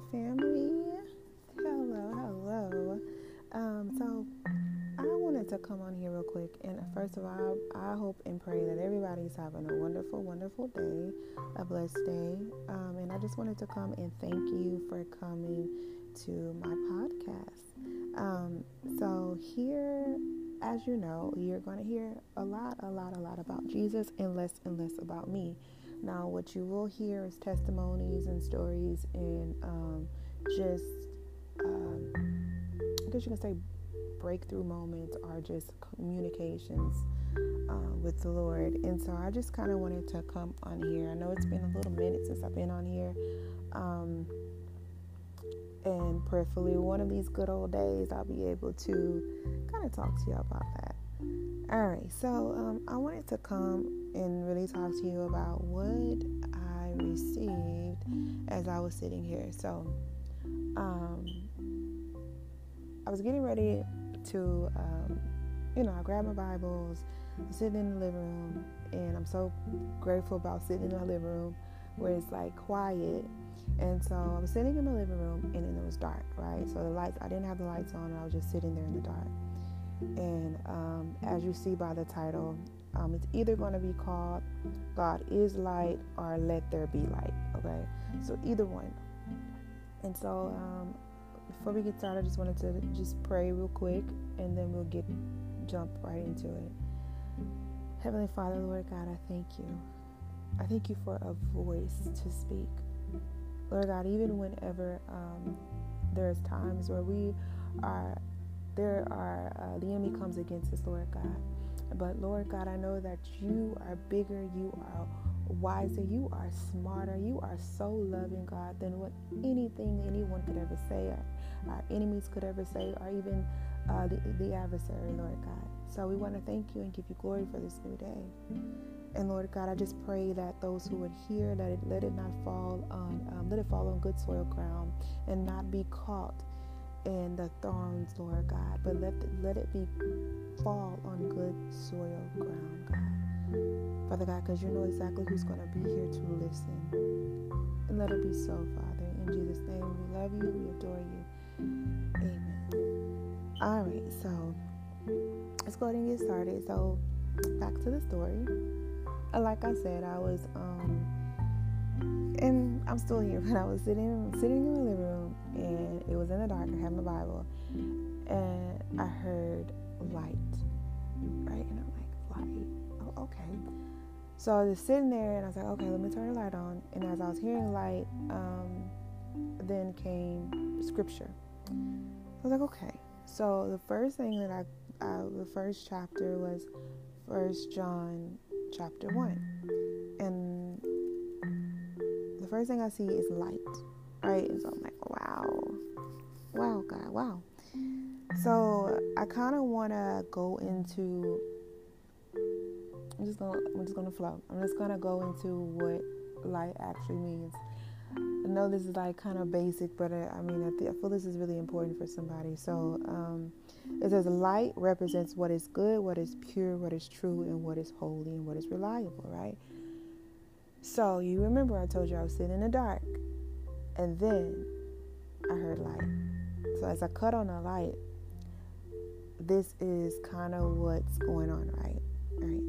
Family. Hello, hello. Um, so I wanted to come on here real quick, and first of all, I hope and pray that everybody's having a wonderful, wonderful day, a blessed day. Um, and I just wanted to come and thank you for coming to my podcast. Um, so here, as you know, you're going to hear a lot, a lot, a lot about Jesus and less and less about me. Now, what you will hear is testimonies and stories and um, just, um, I guess you can say, breakthrough moments are just communications uh, with the Lord. And so I just kind of wanted to come on here. I know it's been a little minute since I've been on here. Um, and prayerfully, one of these good old days, I'll be able to kind of talk to you about that. All right, so um, I wanted to come and really talk to you about what I received as I was sitting here. So, um, I was getting ready to, um, you know, I grabbed my Bibles, sitting in the living room, and I'm so grateful about sitting in the living room where it's like quiet. And so I was sitting in my living room, and then it was dark, right? So the lights, I didn't have the lights on, and I was just sitting there in the dark. And um, as you see by the title, um, it's either going to be called God is Light or Let There Be Light. Okay, so either one. And so um, before we get started, I just wanted to just pray real quick, and then we'll get jump right into it. Heavenly Father, Lord God, I thank you. I thank you for a voice to speak. Lord God, even whenever um, there's times where we are there are uh, the enemy comes against us, Lord God. But Lord God, I know that you are bigger, you are wiser, you are smarter, you are so loving, God, than what anything anyone could ever say, or our enemies could ever say, or even uh, the, the adversary, Lord God. So we want to thank you and give you glory for this new day. And Lord God, I just pray that those who would hear, let it let it not fall on, um, let it fall on good soil ground, and not be caught and the thorns, Lord God, but let the, let it be fall on good soil ground, God. Father God, because you know exactly who's going to be here to listen. And let it be so, Father. In Jesus' name, we love you, we adore you. Amen. All right, so let's go ahead and get started. So, back to the story. Like I said, I was um and I'm still here, but I was sitting sitting in the living room and it was in the dark. I had my Bible and I heard light. Right? And I'm like, light? Oh, okay. So I was just sitting there and I was like, okay, let me turn the light on. And as I was hearing light, um, then came scripture. I was like, okay. So the first thing that I, uh, the first chapter was First John chapter one, first thing I see is light, right? And so I'm like, wow, wow, God, wow. So I kind of want to go into. I'm just gonna. I'm just gonna flow. I'm just gonna go into what light actually means. I know this is like kind of basic, but I, I mean, I, th- I, feel this is really important for somebody. So um, it says light represents what is good, what is pure, what is true, and what is holy, and what is reliable, right? So you remember I told you I was sitting in the dark, and then I heard light. So as I cut on the light, this is kind of what's going on, right? Right.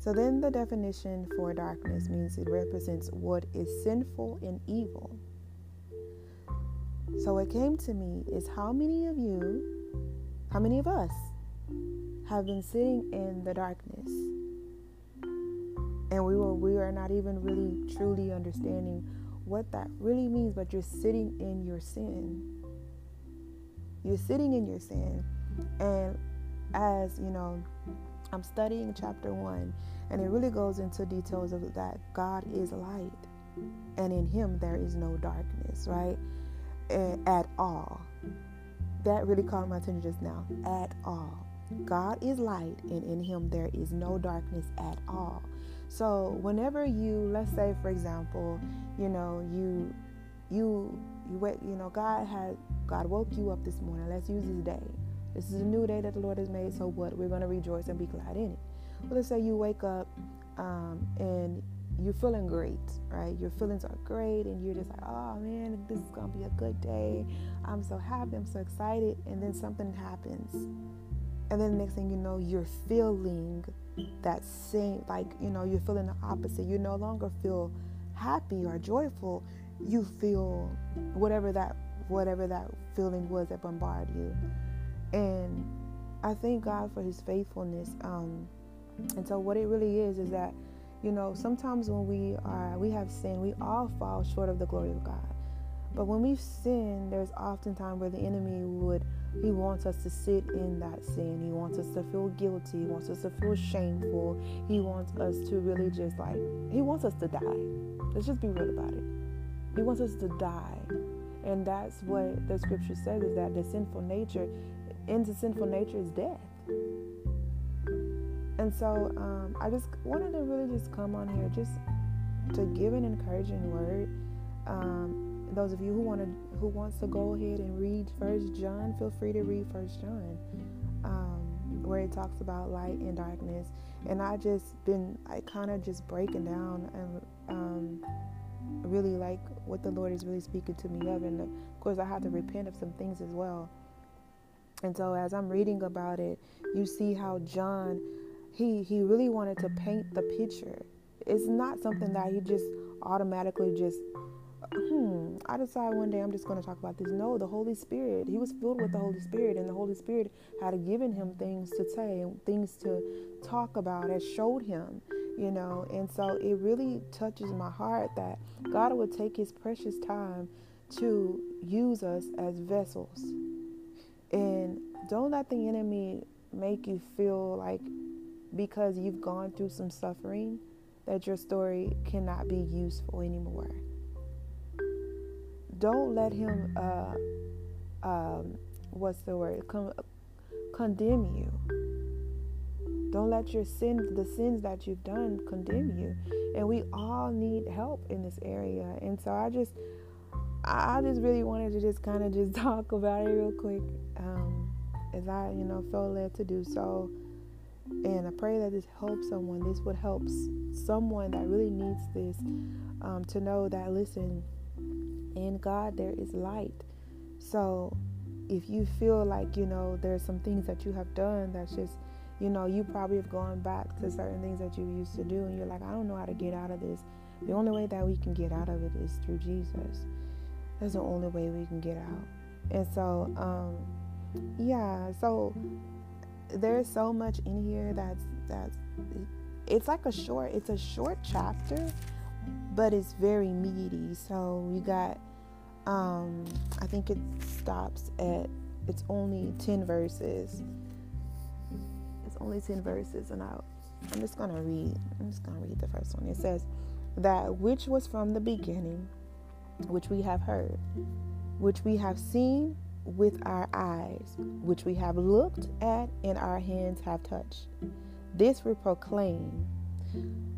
So then the definition for darkness means it represents what is sinful and evil. So what came to me is how many of you, how many of us have been sitting in the darkness and we were we are not even really truly understanding what that really means but you're sitting in your sin. You're sitting in your sin. And as you know i'm studying chapter one and it really goes into details of that god is light and in him there is no darkness right? At all. That really caught my attention just now. At all. God is light and in him there is no darkness at all so whenever you, let's say for example, you know, you you you wait, you know, God had God woke you up this morning. Let's use this day. This is a new day that the Lord has made. So what? We're going to rejoice and be glad in it. Well, let's say you wake up um, and you're feeling great, right? Your feelings are great, and you're just like, oh man, this is gonna be a good day. I'm so happy, I'm so excited, and then something happens, and then the next thing you know, you're feeling that same, like you know, you're feeling the opposite. You no longer feel happy or joyful. You feel whatever that whatever that feeling was that bombarded you, and I thank God for His faithfulness. Um, and so, what it really is is that you know, sometimes when we are we have sin, we all fall short of the glory of God. But when we've sinned, there's often time where the enemy would he wants us to sit in that sin. He wants us to feel guilty. He wants us to feel shameful. He wants us to really just like he wants us to die. Let's just be real about it. He wants us to die. And that's what the scripture says is that the sinful nature, into sinful nature is death. And so um, I just wanted to really just come on here just to give an encouraging word. Um, those of you who want to who wants to go ahead and read First John, feel free to read First John, um, where it talks about light and darkness. And I just been I kind of just breaking down and um, really like what the Lord is really speaking to me of. And of course, I had to repent of some things as well. And so as I'm reading about it, you see how John he he really wanted to paint the picture. It's not something that he just automatically just I decide one day I'm just going to talk about this. No, the Holy Spirit. He was filled with the Holy Spirit, and the Holy Spirit had given him things to say things to talk about, has showed him, you know. And so it really touches my heart that God would take his precious time to use us as vessels. And don't let the enemy make you feel like because you've gone through some suffering that your story cannot be useful anymore. Don't let him, uh, um, what's the word, Con- condemn you. Don't let your sins, the sins that you've done, condemn you. And we all need help in this area. And so I just, I just really wanted to just kind of just talk about it real quick, um, as I, you know, felt led to do so. And I pray that this helps someone. This would help someone that really needs this um, to know that, listen, in God there is light. So if you feel like, you know, there's some things that you have done that's just, you know, you probably have gone back to certain things that you used to do and you're like, I don't know how to get out of this. The only way that we can get out of it is through Jesus. That's the only way we can get out. And so, um, yeah, so there's so much in here that's that's it's like a short it's a short chapter but it's very meaty so we got um i think it stops at it's only 10 verses it's only 10 verses and I, i'm just gonna read i'm just gonna read the first one it says that which was from the beginning which we have heard which we have seen with our eyes, which we have looked at and our hands have touched. This we proclaim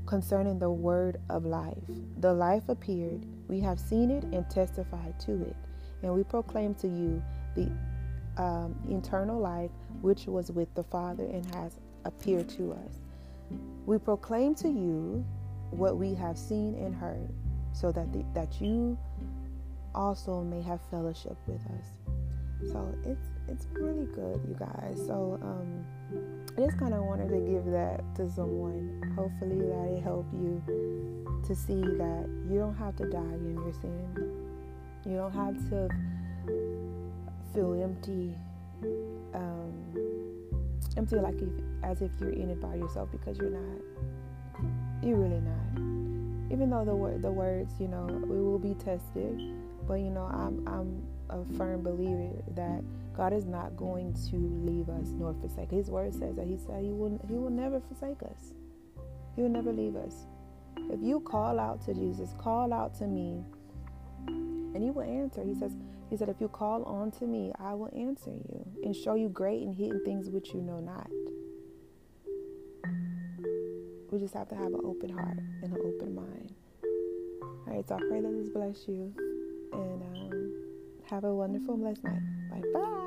concerning the word of life. The life appeared, we have seen it and testified to it, and we proclaim to you the um, eternal life which was with the Father and has appeared to us. We proclaim to you what we have seen and heard, so that the, that you also may have fellowship with us. So it's it's really good, you guys. So um, just kind of wanted to give that to someone. Hopefully that it helped you to see that you don't have to die in your sin. You don't have to feel empty, um, empty like if, as if you're in it by yourself because you're not. You're really not. Even though the the words, you know, we will be tested, but you know, I'm I'm a firm believer that God is not going to leave us nor forsake. His word says that He said He will He will never forsake us. He will never leave us. If you call out to Jesus, call out to me, and He will answer. He says, He said, if you call on to me, I will answer you and show you great and hidden things which you know not. We just have to have an open heart and an open mind. All right, so I pray that this bless you. And um, have a wonderful, blessed night. Bye bye.